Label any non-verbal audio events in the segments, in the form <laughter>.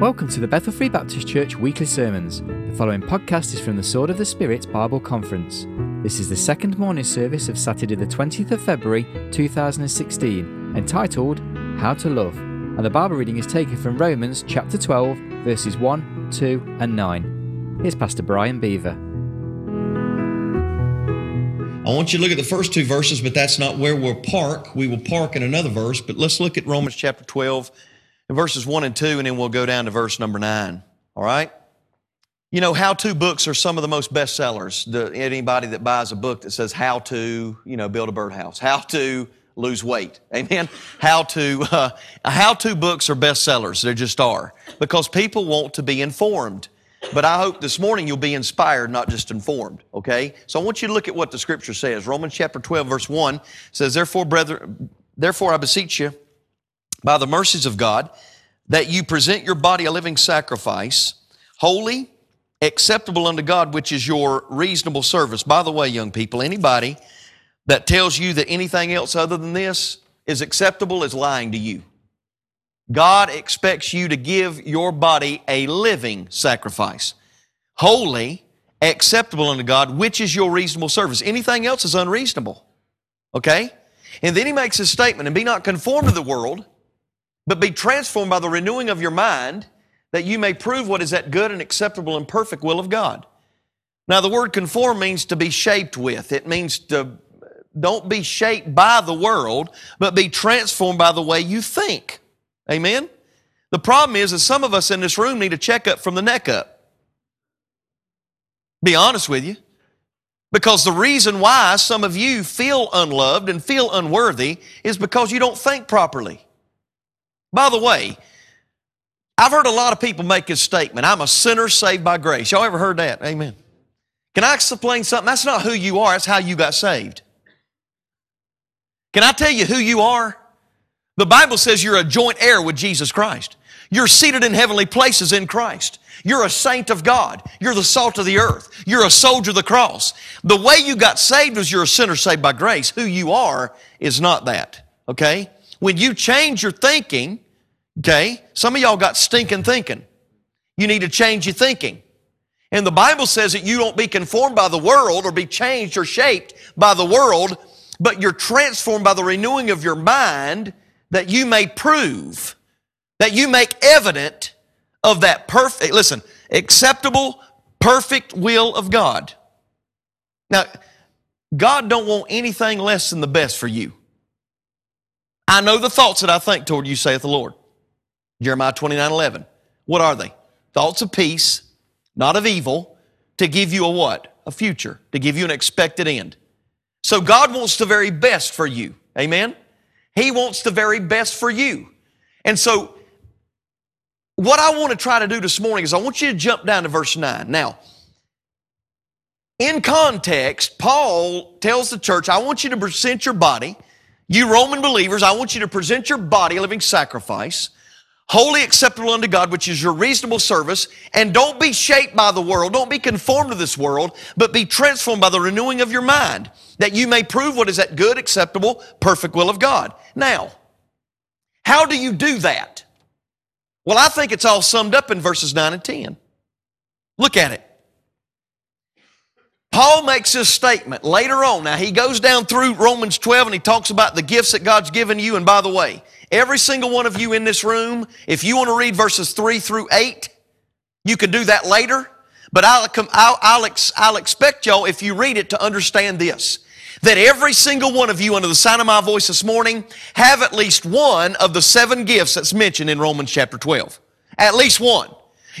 Mm. Welcome to the Bethel Free Baptist Church weekly sermons. The following podcast is from the Sword of the Spirit Bible Conference. This is the second morning service of Saturday, the 20th of February 2016, entitled How to Love. And the Bible reading is taken from Romans chapter 12, verses 1, 2, and 9. Here's Pastor Brian Beaver. I want you to look at the first two verses, but that's not where we'll park. We will park in another verse, but let's look at Romans chapter 12 verses 1 and 2, and then we'll go down to verse number 9. All right? You know, how to books are some of the most bestsellers. The, anybody that buys a book that says how to, you know, build a birdhouse, how to lose weight, <laughs> amen? How to, uh, how to books are bestsellers. They just are. Because people want to be informed. But I hope this morning you'll be inspired, not just informed, okay? So I want you to look at what the scripture says. Romans chapter 12, verse 1 says, Therefore, brethren, therefore I beseech you, by the mercies of God that you present your body a living sacrifice, holy, acceptable unto God, which is your reasonable service. By the way, young people, anybody that tells you that anything else other than this is acceptable is lying to you. God expects you to give your body a living sacrifice, holy, acceptable unto God, which is your reasonable service. Anything else is unreasonable. Okay? And then he makes his statement, and be not conformed to the world, but be transformed by the renewing of your mind that you may prove what is that good and acceptable and perfect will of God. Now, the word conform means to be shaped with. It means to don't be shaped by the world, but be transformed by the way you think. Amen? The problem is that some of us in this room need a checkup from the neck up. Be honest with you. Because the reason why some of you feel unloved and feel unworthy is because you don't think properly. By the way, I've heard a lot of people make this statement I'm a sinner saved by grace. Y'all ever heard that? Amen. Can I explain something? That's not who you are, that's how you got saved. Can I tell you who you are? The Bible says you're a joint heir with Jesus Christ. You're seated in heavenly places in Christ. You're a saint of God. You're the salt of the earth. You're a soldier of the cross. The way you got saved was you're a sinner saved by grace. Who you are is not that. Okay? When you change your thinking, okay, some of y'all got stinking thinking. You need to change your thinking. And the Bible says that you don't be conformed by the world or be changed or shaped by the world, but you're transformed by the renewing of your mind that you may prove, that you make evident of that perfect, listen, acceptable, perfect will of God. Now, God don't want anything less than the best for you. I know the thoughts that I think toward you, saith the Lord. Jeremiah 29 11. What are they? Thoughts of peace, not of evil, to give you a what? A future, to give you an expected end. So God wants the very best for you. Amen? He wants the very best for you. And so, what I want to try to do this morning is I want you to jump down to verse 9. Now, in context, Paul tells the church, I want you to present your body you Roman believers, I want you to present your body a living sacrifice, wholly acceptable unto God, which is your reasonable service, and don't be shaped by the world, don't be conformed to this world, but be transformed by the renewing of your mind, that you may prove what is that good, acceptable, perfect will of God. Now, how do you do that? Well, I think it's all summed up in verses 9 and 10. Look at it. Paul makes this statement later on. Now, he goes down through Romans 12 and he talks about the gifts that God's given you. And by the way, every single one of you in this room, if you want to read verses 3 through 8, you can do that later. But I'll, I'll, I'll, I'll expect y'all, if you read it, to understand this that every single one of you under the sound of my voice this morning have at least one of the seven gifts that's mentioned in Romans chapter 12. At least one.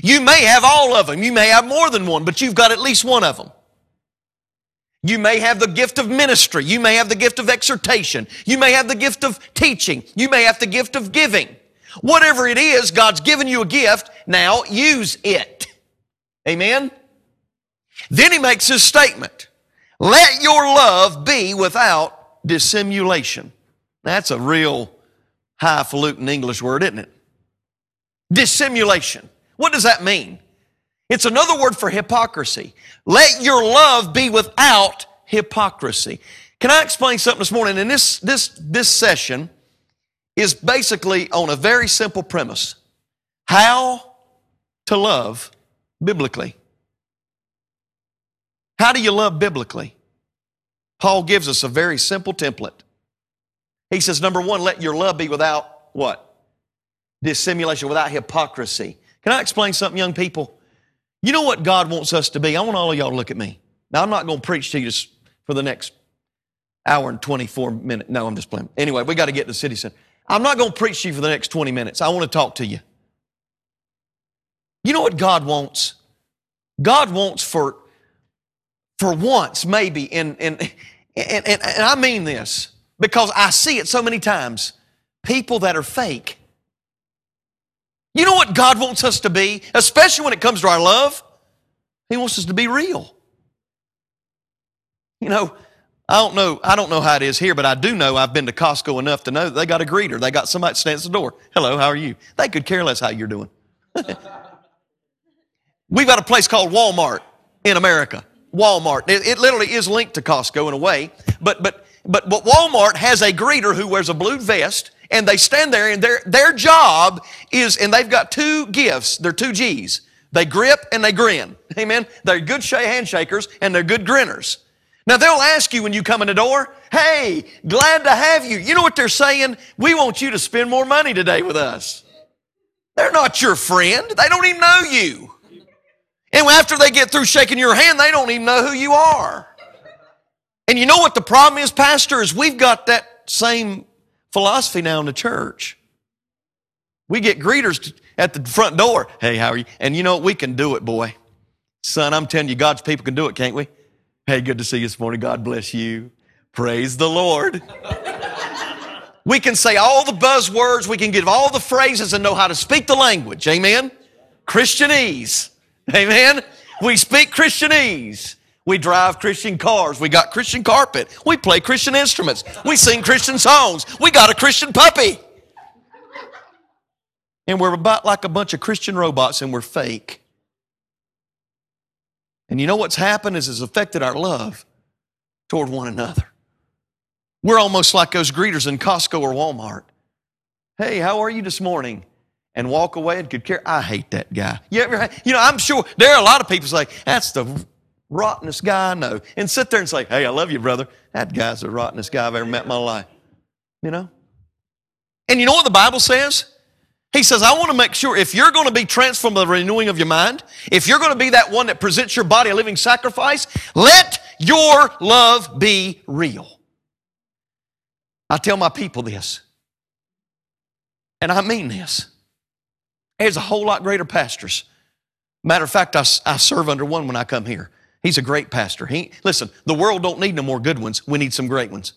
You may have all of them. You may have more than one, but you've got at least one of them. You may have the gift of ministry. You may have the gift of exhortation. You may have the gift of teaching. You may have the gift of giving. Whatever it is, God's given you a gift. Now use it. Amen? Then he makes his statement. Let your love be without dissimulation. That's a real highfalutin English word, isn't it? Dissimulation. What does that mean? It's another word for hypocrisy. Let your love be without hypocrisy. Can I explain something this morning? And this, this, this session is basically on a very simple premise. How to love biblically. How do you love biblically? Paul gives us a very simple template. He says, number one, let your love be without what? Dissimulation, without hypocrisy. Can I explain something, young people? You know what God wants us to be? I want all of y'all to look at me. Now, I'm not going to preach to you for the next hour and 24 minutes. No, I'm just playing. Anyway, we got to get to the city center. I'm not going to preach to you for the next 20 minutes. I want to talk to you. You know what God wants? God wants for, for once, maybe, and, and, and, and, and I mean this because I see it so many times people that are fake. You know what God wants us to be, especially when it comes to our love? He wants us to be real. You know, I don't know, I don't know how it is here, but I do know I've been to Costco enough to know that they got a greeter. They got somebody that stands at the door. Hello, how are you? They could care less how you're doing. <laughs> We've got a place called Walmart in America. Walmart. It, it, literally is linked to Costco in a way, but but but but Walmart has a greeter who wears a blue vest, and they stand there, and their their job is, and they've got two gifts. They're two G's. They grip and they grin. Amen. They're good handshakers and they're good grinners. Now they'll ask you when you come in the door, hey, glad to have you. You know what they're saying? We want you to spend more money today with us. They're not your friend. They don't even know you. And after they get through shaking your hand, they don't even know who you are. And you know what the problem is, Pastor, is we've got that same philosophy now in the church. We get greeters at the front door. Hey, how are you? And you know what? We can do it, boy. Son, I'm telling you, God's people can do it, can't we? Hey, good to see you this morning. God bless you. Praise the Lord. we can say all the buzzwords, we can give all the phrases and know how to speak the language. Amen? Christianese. Amen? We speak Christianese. We drive Christian cars. We got Christian carpet. We play Christian instruments. We sing Christian songs. We got a Christian puppy. And we're about like a bunch of Christian robots and we're fake. And you know what's happened is it's affected our love toward one another. We're almost like those greeters in Costco or Walmart. Hey, how are you this morning? And walk away and could care. I hate that guy. You, ever, you know, I'm sure there are a lot of people say, that's the rottenest guy I know. And sit there and say, hey, I love you, brother. That guy's the rottenest guy I've ever met in my life. You know? And you know what the Bible says? He says, I want to make sure if you're going to be transformed by the renewing of your mind, if you're going to be that one that presents your body a living sacrifice, let your love be real. I tell my people this, and I mean this. There's a whole lot greater pastors. Matter of fact, I, I serve under one when I come here. He's a great pastor. He, listen, the world don't need no more good ones. We need some great ones.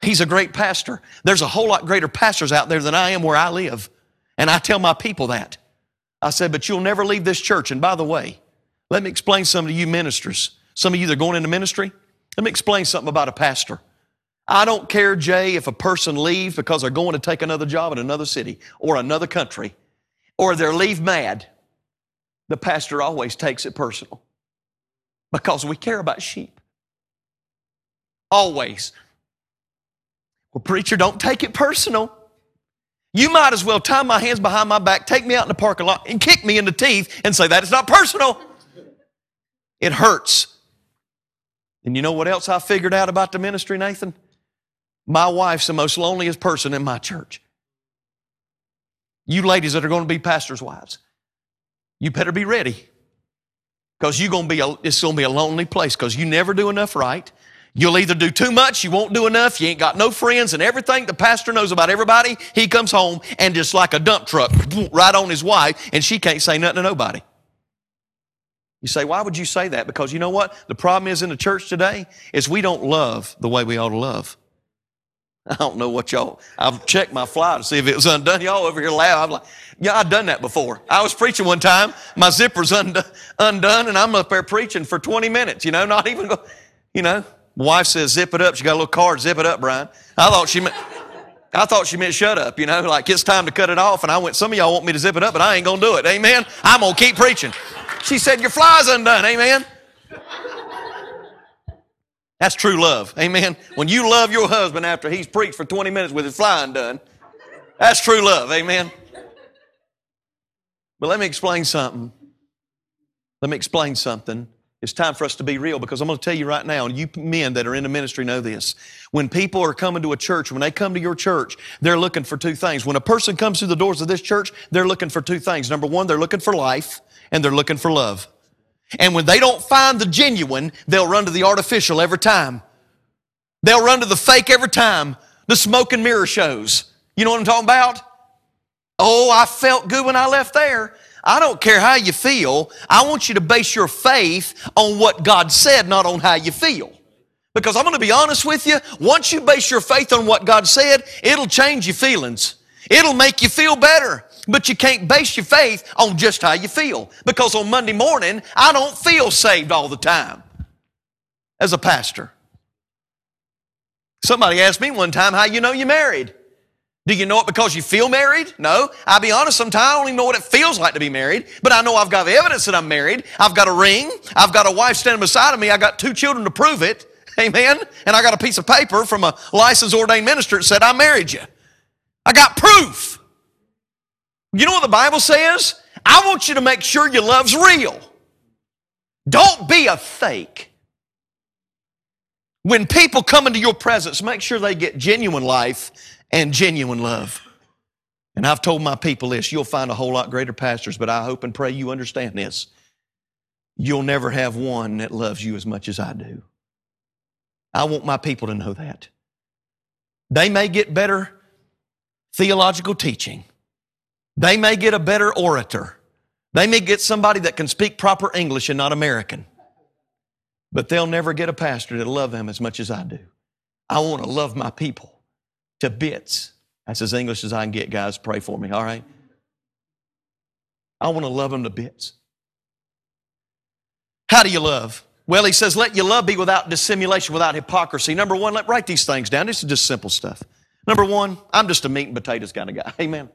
He's a great pastor. There's a whole lot greater pastors out there than I am where I live. And I tell my people that. I said, but you'll never leave this church. And by the way, let me explain something to you ministers. Some of you that are going into ministry, let me explain something about a pastor. I don't care, Jay, if a person leaves because they're going to take another job in another city or another country, or they're leave mad. The pastor always takes it personal because we care about sheep. Always. Well, preacher, don't take it personal. You might as well tie my hands behind my back, take me out in the parking lot, and kick me in the teeth and say that is not personal. It hurts. And you know what else I figured out about the ministry, Nathan? My wife's the most loneliest person in my church. You ladies that are going to be pastors' wives, you better be ready. Because you're going to be a, it's going to be a lonely place because you never do enough right. You'll either do too much, you won't do enough, you ain't got no friends, and everything the pastor knows about everybody, he comes home and just like a dump truck, right on his wife, and she can't say nothing to nobody. You say, why would you say that? Because you know what? The problem is in the church today is we don't love the way we ought to love. <laughs> I don't know what y'all, I've checked my fly to see if it was undone. Y'all over here laugh. I'm like, yeah, I've done that before. I was preaching one time, my zipper's undone, undone and I'm up there preaching for 20 minutes, you know, not even, go, you know. Wife says, zip it up. She got a little card, zip it up, Brian. I thought she meant, I thought she meant shut up, you know, like it's time to cut it off. And I went, some of y'all want me to zip it up, but I ain't going to do it. Amen. I'm going to keep preaching. She said, your fly's undone. Amen. That's true love. Amen. When you love your husband after he's preached for 20 minutes with his fly done, that's true love. Amen. But let me explain something. Let me explain something. It's time for us to be real because I'm going to tell you right now, and you men that are in the ministry know this. When people are coming to a church, when they come to your church, they're looking for two things. When a person comes through the doors of this church, they're looking for two things. Number one, they're looking for life and they're looking for love. And when they don't find the genuine, they'll run to the artificial every time. They'll run to the fake every time. The smoke and mirror shows. You know what I'm talking about? Oh, I felt good when I left there. I don't care how you feel. I want you to base your faith on what God said, not on how you feel. Because I'm going to be honest with you, once you base your faith on what God said, it'll change your feelings. It'll make you feel better. But you can't base your faith on just how you feel. Because on Monday morning, I don't feel saved all the time as a pastor. Somebody asked me one time how you know you're married. Do you know it because you feel married? No. I'll be honest, sometimes I don't even know what it feels like to be married, but I know I've got evidence that I'm married. I've got a ring. I've got a wife standing beside of me. I got two children to prove it. Amen. And I got a piece of paper from a licensed ordained minister that said I married you. I got proof. You know what the Bible says? I want you to make sure your love's real. Don't be a fake. When people come into your presence, make sure they get genuine life and genuine love. And I've told my people this you'll find a whole lot greater pastors, but I hope and pray you understand this. You'll never have one that loves you as much as I do. I want my people to know that. They may get better theological teaching, they may get a better orator, they may get somebody that can speak proper English and not American, but they'll never get a pastor to love them as much as I do. I want to love my people to bits. That's as English as I can get, guys. Pray for me, all right? I want to love them to bits. How do you love? Well, he says, let your love be without dissimulation, without hypocrisy. Number one, let write these things down. This is just simple stuff. Number one, I'm just a meat and potatoes kind of guy. <laughs> Amen.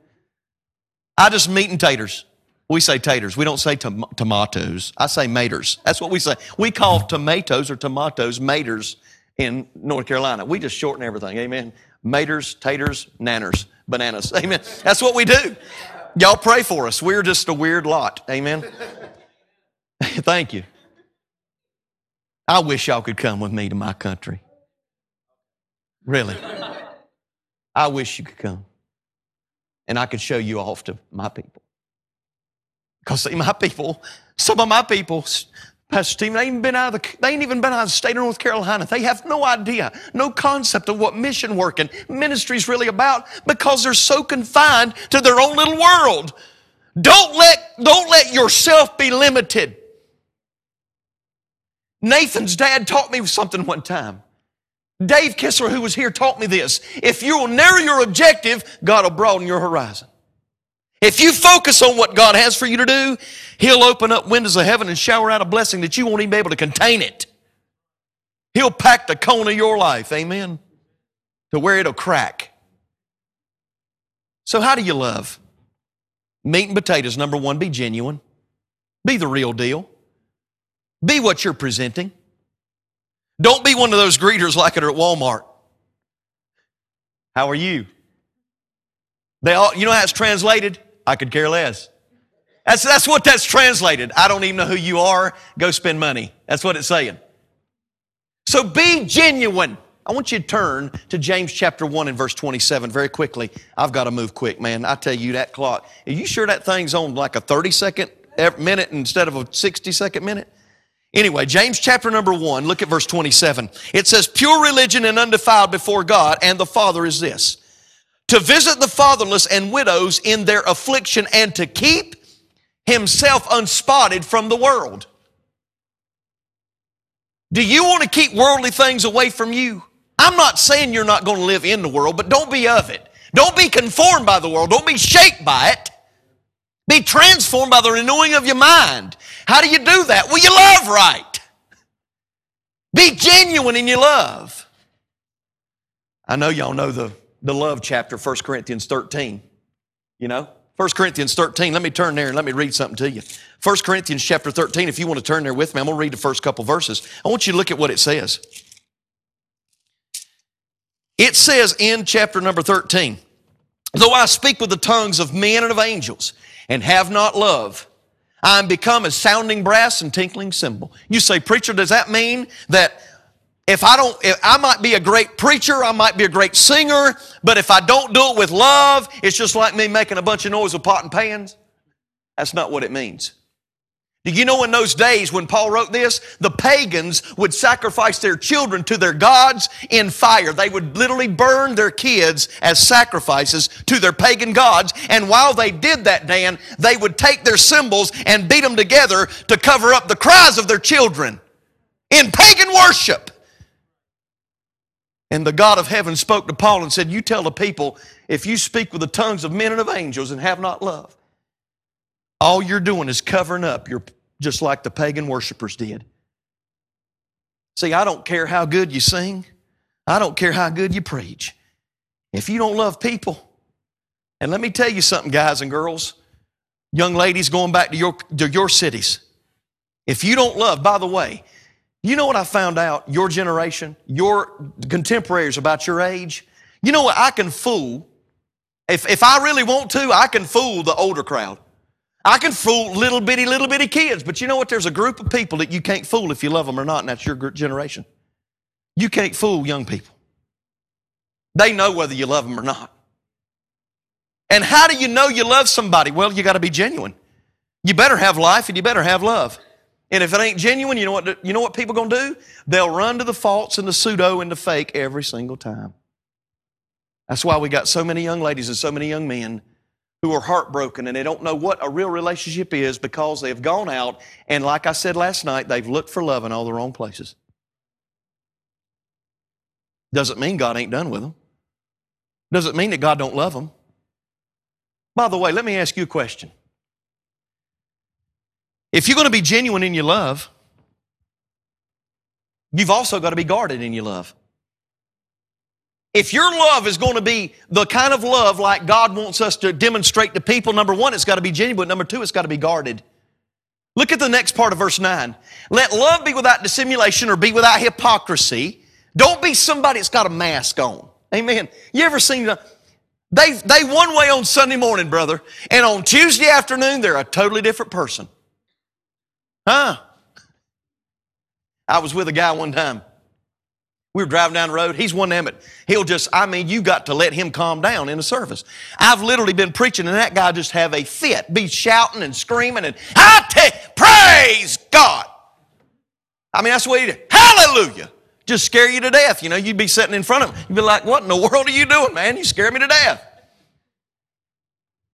I just meat and taters. We say taters. We don't say tom- tomatoes. I say maters. That's what we say. We call tomatoes or tomatoes maters in North Carolina. We just shorten everything. Amen maters, taters, nanners, bananas. <laughs> Amen. That's what we do. Y'all pray for us. We're just a weird lot. Amen. <laughs> Thank you. I wish y'all could come with me to my country. Really. I wish you could come. And I could show you off to my people. Because see, my people, some of my people Pastor Stephen, they ain't been out of the, they ain't even been out of the state of North Carolina. They have no idea, no concept of what mission work and ministry is really about because they're so confined to their own little world. Don't let, don't let yourself be limited. Nathan's dad taught me something one time. Dave Kissler, who was here, taught me this. If you will narrow your objective, God will broaden your horizon. If you focus on what God has for you to do, He'll open up windows of heaven and shower out a blessing that you won't even be able to contain it. He'll pack the cone of your life, amen, to where it'll crack. So, how do you love? Meat and potatoes, number one, be genuine, be the real deal, be what you're presenting. Don't be one of those greeters like it at Walmart. How are you? They all, you know how it's translated? I could care less. That's, that's what that's translated. I don't even know who you are. Go spend money. That's what it's saying. So be genuine. I want you to turn to James chapter 1 and verse 27 very quickly. I've got to move quick, man. I tell you, that clock. Are you sure that thing's on like a 30 second eh, minute instead of a 60 second minute? Anyway, James chapter number 1, look at verse 27. It says, Pure religion and undefiled before God and the Father is this to visit the fatherless and widows in their affliction and to keep himself unspotted from the world. Do you want to keep worldly things away from you? I'm not saying you're not going to live in the world, but don't be of it. Don't be conformed by the world. Don't be shaped by it. Be transformed by the renewing of your mind. How do you do that? Well, you love right. Be genuine in your love. I know y'all know the the love chapter, 1 Corinthians 13. You know? 1 Corinthians 13, let me turn there and let me read something to you. 1 Corinthians chapter 13, if you want to turn there with me, I'm going to read the first couple verses. I want you to look at what it says. It says in chapter number 13, though I speak with the tongues of men and of angels, and have not love, I am become as sounding brass and tinkling cymbal. You say, preacher, does that mean that if I don't, if I might be a great preacher, I might be a great singer, but if I don't do it with love, it's just like me making a bunch of noise with pot and pans? That's not what it means. Do you know in those days when Paul wrote this, the pagans would sacrifice their children to their gods in fire. They would literally burn their kids as sacrifices to their pagan gods. And while they did that, Dan, they would take their cymbals and beat them together to cover up the cries of their children in pagan worship. And the God of heaven spoke to Paul and said, You tell the people, if you speak with the tongues of men and of angels and have not love, all you're doing is covering up your just like the pagan worshipers did. See, I don't care how good you sing, I don't care how good you preach. If you don't love people, and let me tell you something, guys and girls, young ladies going back to your, to your cities, if you don't love, by the way, you know what I found out? Your generation, your contemporaries about your age, you know what? I can fool. If, if I really want to, I can fool the older crowd. I can fool little bitty, little bitty kids, but you know what? There's a group of people that you can't fool if you love them or not, and that's your generation. You can't fool young people. They know whether you love them or not. And how do you know you love somebody? Well, you got to be genuine. You better have life and you better have love. And if it ain't genuine, you know what, you know what people going to do? They'll run to the false and the pseudo and the fake every single time. That's why we got so many young ladies and so many young men who are heartbroken and they don't know what a real relationship is because they have gone out and, like I said last night, they've looked for love in all the wrong places. Doesn't mean God ain't done with them. Doesn't mean that God don't love them. By the way, let me ask you a question. If you're going to be genuine in your love, you've also got to be guarded in your love. If your love is going to be the kind of love like God wants us to demonstrate to people, number one, it's got to be genuine. Number two, it's got to be guarded. Look at the next part of verse 9. Let love be without dissimulation or be without hypocrisy. Don't be somebody that's got a mask on. Amen. You ever seen the, they, they one way on Sunday morning, brother, and on Tuesday afternoon, they're a totally different person. Huh? I was with a guy one time. We were driving down the road. He's one of them he'll just, I mean, you got to let him calm down in the service. I've literally been preaching and that guy just have a fit, be shouting and screaming and, I take, praise God. I mean, that's what he did. Hallelujah. Just scare you to death. You know, you'd be sitting in front of him. You'd be like, what in the world are you doing, man? You scare me to death.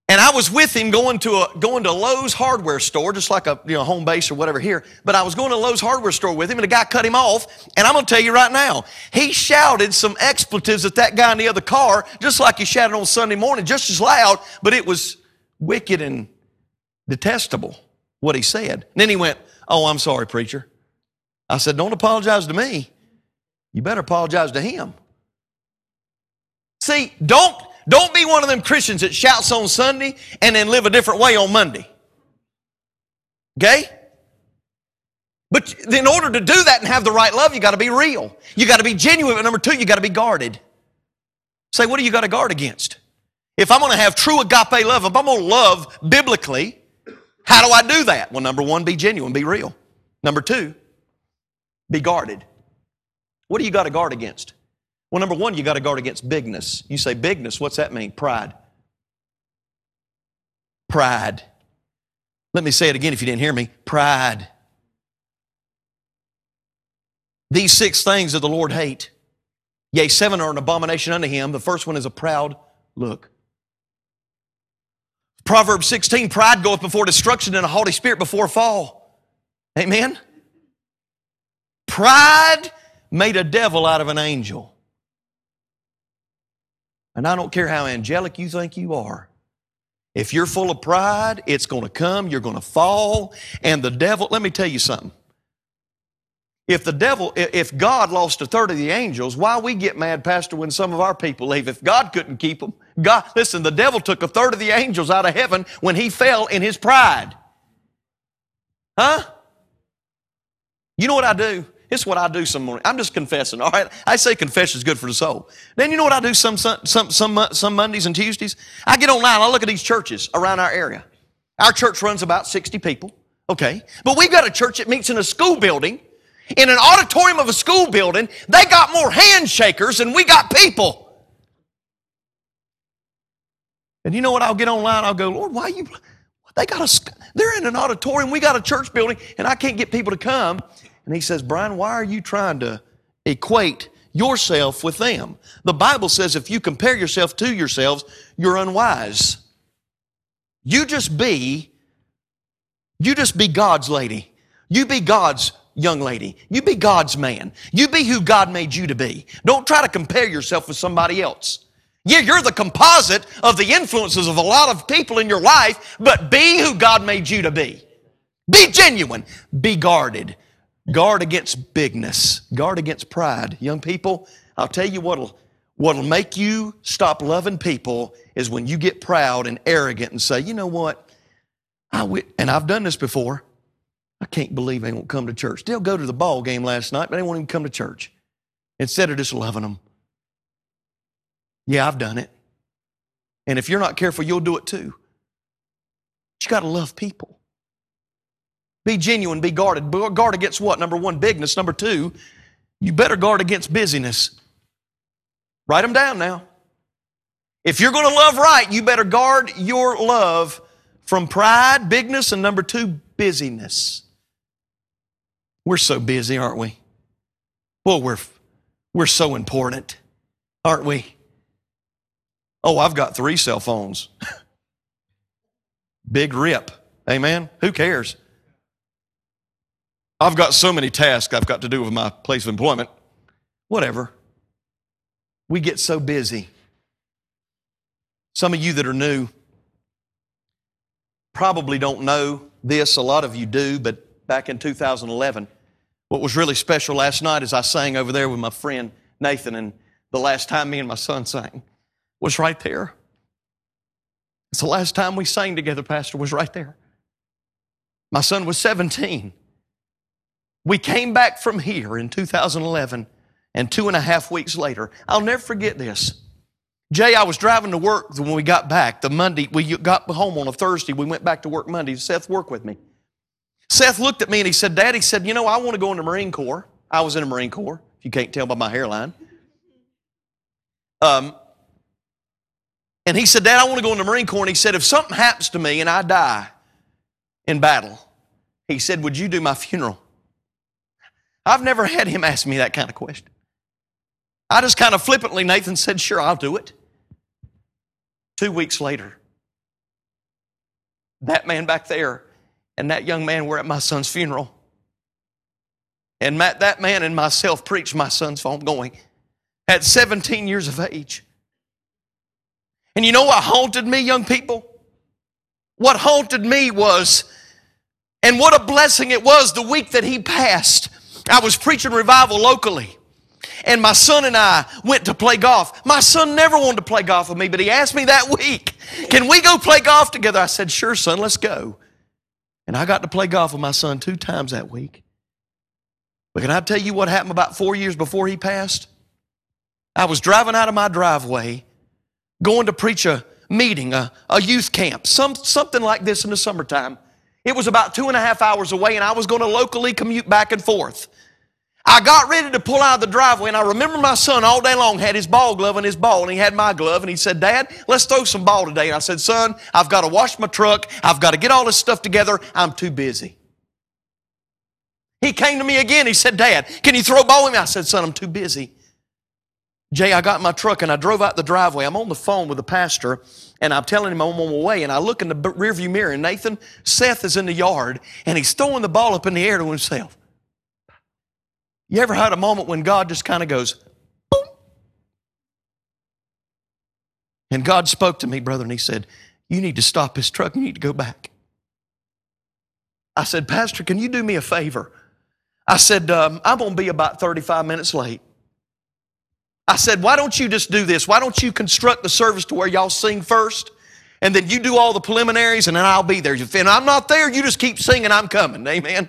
And I was with him going to a going to Lowe's hardware store, just like a you know Homebase or whatever here. But I was going to Lowe's hardware store with him, and a guy cut him off. And I'm going to tell you right now, he shouted some expletives at that guy in the other car, just like he shouted on Sunday morning, just as loud. But it was wicked and detestable what he said. And then he went, "Oh, I'm sorry, preacher." I said, "Don't apologize to me. You better apologize to him." See, don't don't be one of them Christians that shouts on Sunday and then live a different way on Monday. Okay? But in order to do that and have the right love, you got to be real. You got to be genuine. But number two, you got to be guarded. Say, what do you got to guard against? If I'm going to have true agape love, if I'm going to love biblically, how do I do that? Well, number one, be genuine, be real. Number two, be guarded. What do you got to guard against? Well, number one, you got to guard against bigness. You say bigness, what's that mean? Pride. Pride. Let me say it again if you didn't hear me. Pride. These six things that the Lord hate. Yea, seven are an abomination unto him. The first one is a proud look. Proverbs 16, pride goeth before destruction and a haughty spirit before fall. Amen? Pride made a devil out of an angel. And I don't care how angelic you think you are. If you're full of pride, it's going to come, you're going to fall, and the devil, let me tell you something. If the devil, if God lost a third of the angels, why we get mad, Pastor, when some of our people leave? If God couldn't keep them, God, listen, the devil took a third of the angels out of heaven when he fell in his pride. Huh? You know what I do? It's what I do some morning. I'm just confessing, all right? I say confession is good for the soul. Then you know what I do some, some, some, some Mondays and Tuesdays? I get online, I look at these churches around our area. Our church runs about 60 people, okay? But we've got a church that meets in a school building. In an auditorium of a school building, they got more handshakers than we got people. And you know what? I'll get online, I'll go, Lord, why you, they got a, they're in an auditorium, we got a church building, and I can't get people to come. And he says, Brian, why are you trying to equate yourself with them? The Bible says if you compare yourself to yourselves, you're unwise. You just be, you just be God's lady. You be God's young lady. You be God's man. You be who God made you to be. Don't try to compare yourself with somebody else. Yeah, you're the composite of the influences of a lot of people in your life, but be who God made you to be. Be genuine. Be guarded. Guard against bigness. Guard against pride. Young people, I'll tell you what'll, what'll make you stop loving people is when you get proud and arrogant and say, you know what? I w-, and I've done this before. I can't believe they won't come to church. They'll go to the ball game last night, but they won't even come to church. Instead of just loving them. Yeah, I've done it. And if you're not careful, you'll do it too. But you got to love people. Be genuine, be guarded. Guard against what? Number one, bigness. Number two, you better guard against busyness. Write them down now. If you're going to love right, you better guard your love from pride, bigness, and number two, busyness. We're so busy, aren't we? Well, we're, we're so important, aren't we? Oh, I've got three cell phones. <laughs> Big rip. Amen. Who cares? I've got so many tasks I've got to do with my place of employment. Whatever. We get so busy. Some of you that are new probably don't know this. A lot of you do, but back in 2011, what was really special last night is I sang over there with my friend Nathan, and the last time me and my son sang was right there. It's the last time we sang together, Pastor, was right there. My son was 17. We came back from here in 2011, and two and a half weeks later, I'll never forget this. Jay, I was driving to work when we got back. The Monday, we got home on a Thursday. We went back to work Monday. Seth worked with me. Seth looked at me and he said, Daddy said, You know, I want to go in the Marine Corps. I was in the Marine Corps, if you can't tell by my hairline. Um, and he said, Dad, I want to go in the Marine Corps. And he said, If something happens to me and I die in battle, he said, Would you do my funeral? I've never had him ask me that kind of question. I just kind of flippantly, Nathan said, Sure, I'll do it. Two weeks later, that man back there and that young man were at my son's funeral. And that man and myself preached my son's homegoing at 17 years of age. And you know what haunted me, young people? What haunted me was, and what a blessing it was the week that he passed. I was preaching revival locally. And my son and I went to play golf. My son never wanted to play golf with me, but he asked me that week, Can we go play golf together? I said, Sure, son, let's go. And I got to play golf with my son two times that week. But can I tell you what happened about four years before he passed? I was driving out of my driveway going to preach a meeting, a, a youth camp, some, something like this in the summertime. It was about two and a half hours away, and I was going to locally commute back and forth. I got ready to pull out of the driveway, and I remember my son all day long had his ball glove and his ball, and he had my glove, and he said, Dad, let's throw some ball today. And I said, Son, I've got to wash my truck. I've got to get all this stuff together. I'm too busy. He came to me again. He said, Dad, can you throw a ball with me? I said, Son, I'm too busy. Jay, I got my truck and I drove out the driveway. I'm on the phone with the pastor and I'm telling him I'm on my way. And I look in the rearview mirror and Nathan, Seth is in the yard and he's throwing the ball up in the air to himself. You ever had a moment when God just kind of goes, boom? And God spoke to me, brother, and he said, You need to stop this truck. You need to go back. I said, Pastor, can you do me a favor? I said, um, I'm going to be about 35 minutes late. I said, why don't you just do this? Why don't you construct the service to where y'all sing first? And then you do all the preliminaries and then I'll be there. And I'm not there, you just keep singing, I'm coming. Amen.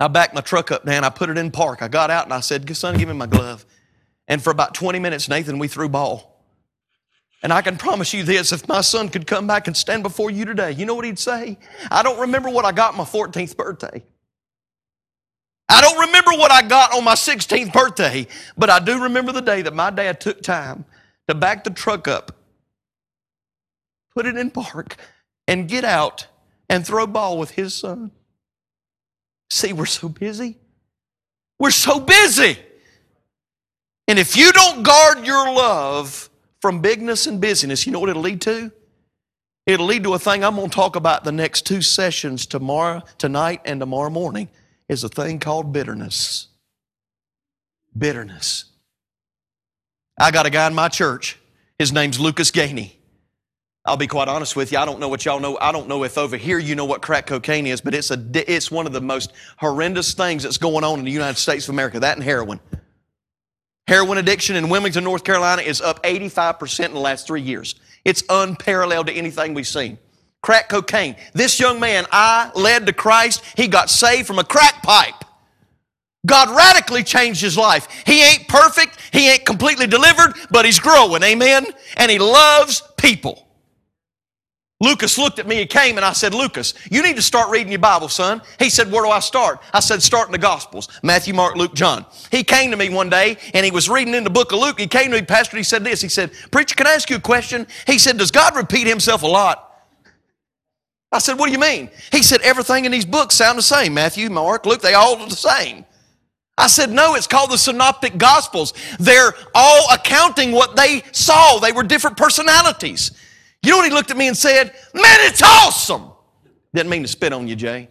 I backed my truck up, man. I put it in park. I got out and I said, son, give me my glove. And for about 20 minutes, Nathan, we threw ball. And I can promise you this if my son could come back and stand before you today, you know what he'd say? I don't remember what I got my 14th birthday. I don't remember what I got on my 16th birthday, but I do remember the day that my dad took time to back the truck up, put it in park, and get out and throw ball with his son. See, we're so busy. We're so busy. And if you don't guard your love from bigness and busyness, you know what it'll lead to? It'll lead to a thing I'm going to talk about the next two sessions tomorrow, tonight, and tomorrow morning is a thing called bitterness. Bitterness. I got a guy in my church. His name's Lucas Gainey. I'll be quite honest with you. I don't know what y'all know. I don't know if over here you know what crack cocaine is, but it's a it's one of the most horrendous things that's going on in the United States of America. That and heroin. Heroin addiction in Wilmington, North Carolina is up 85% in the last three years. It's unparalleled to anything we've seen. Crack cocaine. This young man I led to Christ. He got saved from a crack pipe. God radically changed his life. He ain't perfect. He ain't completely delivered, but he's growing. Amen. And he loves people. Lucas looked at me and came and I said, Lucas, you need to start reading your Bible, son. He said, Where do I start? I said, Start in the Gospels Matthew, Mark, Luke, John. He came to me one day and he was reading in the book of Luke. He came to me, Pastor, he said this. He said, Preacher, can I ask you a question? He said, Does God repeat himself a lot? I said, What do you mean? He said, Everything in these books sound the same Matthew, Mark, Luke, they all are the same. I said, No, it's called the Synoptic Gospels. They're all accounting what they saw, they were different personalities. You know what he looked at me and said? Man, it's awesome. Didn't mean to spit on you, Jay.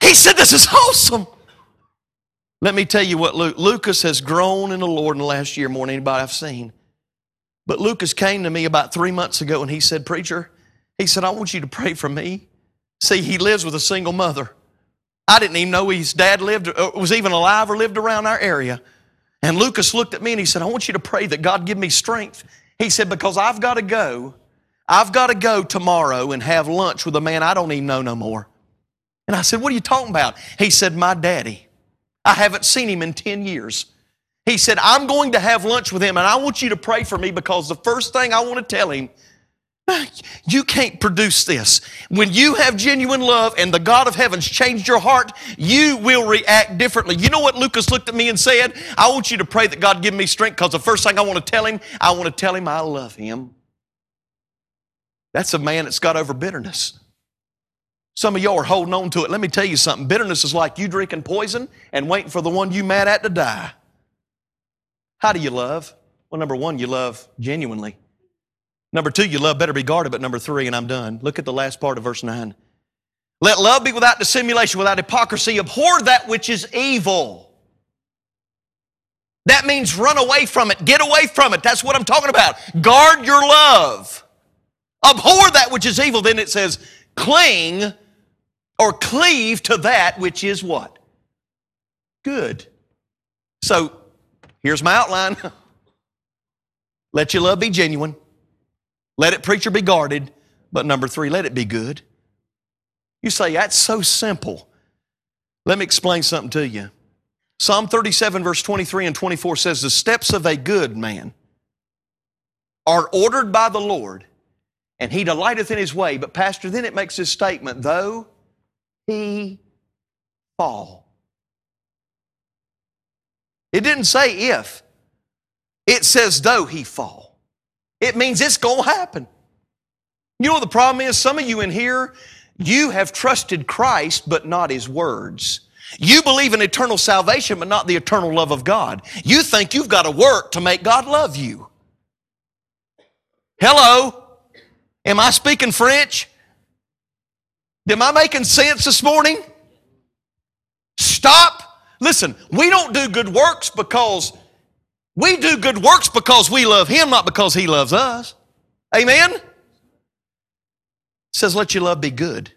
He said, This is awesome. Let me tell you what Luke, Lucas has grown in the Lord in the last year more than anybody I've seen. But Lucas came to me about three months ago and he said, Preacher, he said, I want you to pray for me. See, he lives with a single mother. I didn't even know his dad lived, uh, was even alive or lived around our area. And Lucas looked at me and he said, I want you to pray that God give me strength he said, Because I've got to go. I've got to go tomorrow and have lunch with a man I don't even know no more. And I said, What are you talking about? He said, My daddy. I haven't seen him in 10 years. He said, I'm going to have lunch with him and I want you to pray for me because the first thing I want to tell him you can't produce this. When you have genuine love and the God of heaven's changed your heart, you will react differently. You know what Lucas looked at me and said? I want you to pray that God give me strength because the first thing I want to tell him, I want to tell him I love him. That's a man that's got over bitterness. Some of y'all are holding on to it. Let me tell you something. Bitterness is like you drinking poison and waiting for the one you mad at to die. How do you love? Well, number one, you love genuinely. Number two, your love better be guarded. But number three, and I'm done. Look at the last part of verse 9. Let love be without dissimulation, without hypocrisy. Abhor that which is evil. That means run away from it. Get away from it. That's what I'm talking about. Guard your love. Abhor that which is evil. Then it says, cling or cleave to that which is what? Good. So here's my outline. <laughs> Let your love be genuine. Let it, preacher, be guarded. But number three, let it be good. You say, that's so simple. Let me explain something to you. Psalm 37, verse 23 and 24 says, The steps of a good man are ordered by the Lord, and he delighteth in his way. But, Pastor, then it makes this statement, though he fall. It didn't say if, it says, though he fall. It means it's going to happen. You know what the problem is? Some of you in here, you have trusted Christ, but not His words. You believe in eternal salvation, but not the eternal love of God. You think you've got to work to make God love you. Hello? Am I speaking French? Am I making sense this morning? Stop. Listen, we don't do good works because we do good works because we love Him, not because He loves us. Amen? It says, let your love be good.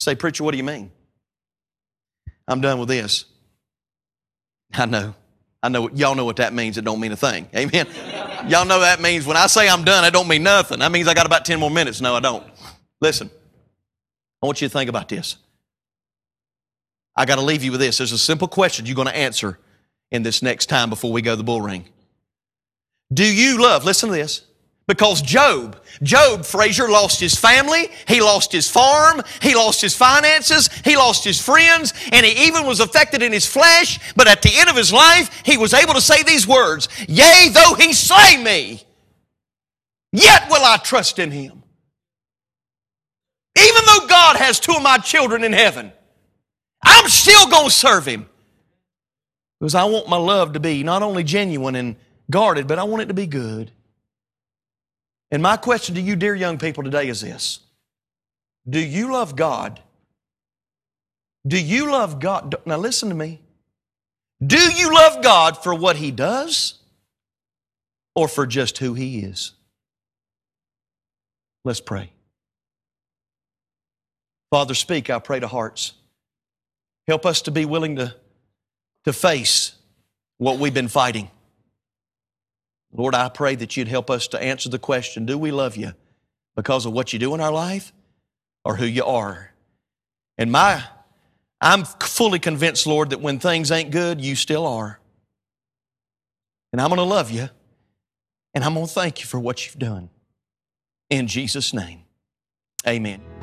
Say, preacher, what do you mean? I'm done with this. I know. I know. Y'all know what that means. It don't mean a thing. Amen. <laughs> y'all know that means when I say I'm done, I don't mean nothing. That means I got about 10 more minutes. No, I don't. Listen, I want you to think about this. I got to leave you with this. There's a simple question you're going to answer in this next time before we go to the bull ring. Do you love? Listen to this. Because Job, Job Frazier lost his family, he lost his farm, he lost his finances, he lost his friends, and he even was affected in his flesh. But at the end of his life, he was able to say these words Yea, though he slay me, yet will I trust in him. Even though God has two of my children in heaven, I'm still going to serve him. Because I want my love to be not only genuine and guarded, but I want it to be good. And my question to you, dear young people, today is this Do you love God? Do you love God? Now, listen to me. Do you love God for what He does or for just who He is? Let's pray. Father, speak, I pray to hearts. Help us to be willing to, to face what we've been fighting. Lord, I pray that you'd help us to answer the question do we love you because of what you do in our life or who you are? And my, I'm fully convinced, Lord, that when things ain't good, you still are. And I'm going to love you and I'm going to thank you for what you've done. In Jesus' name, amen.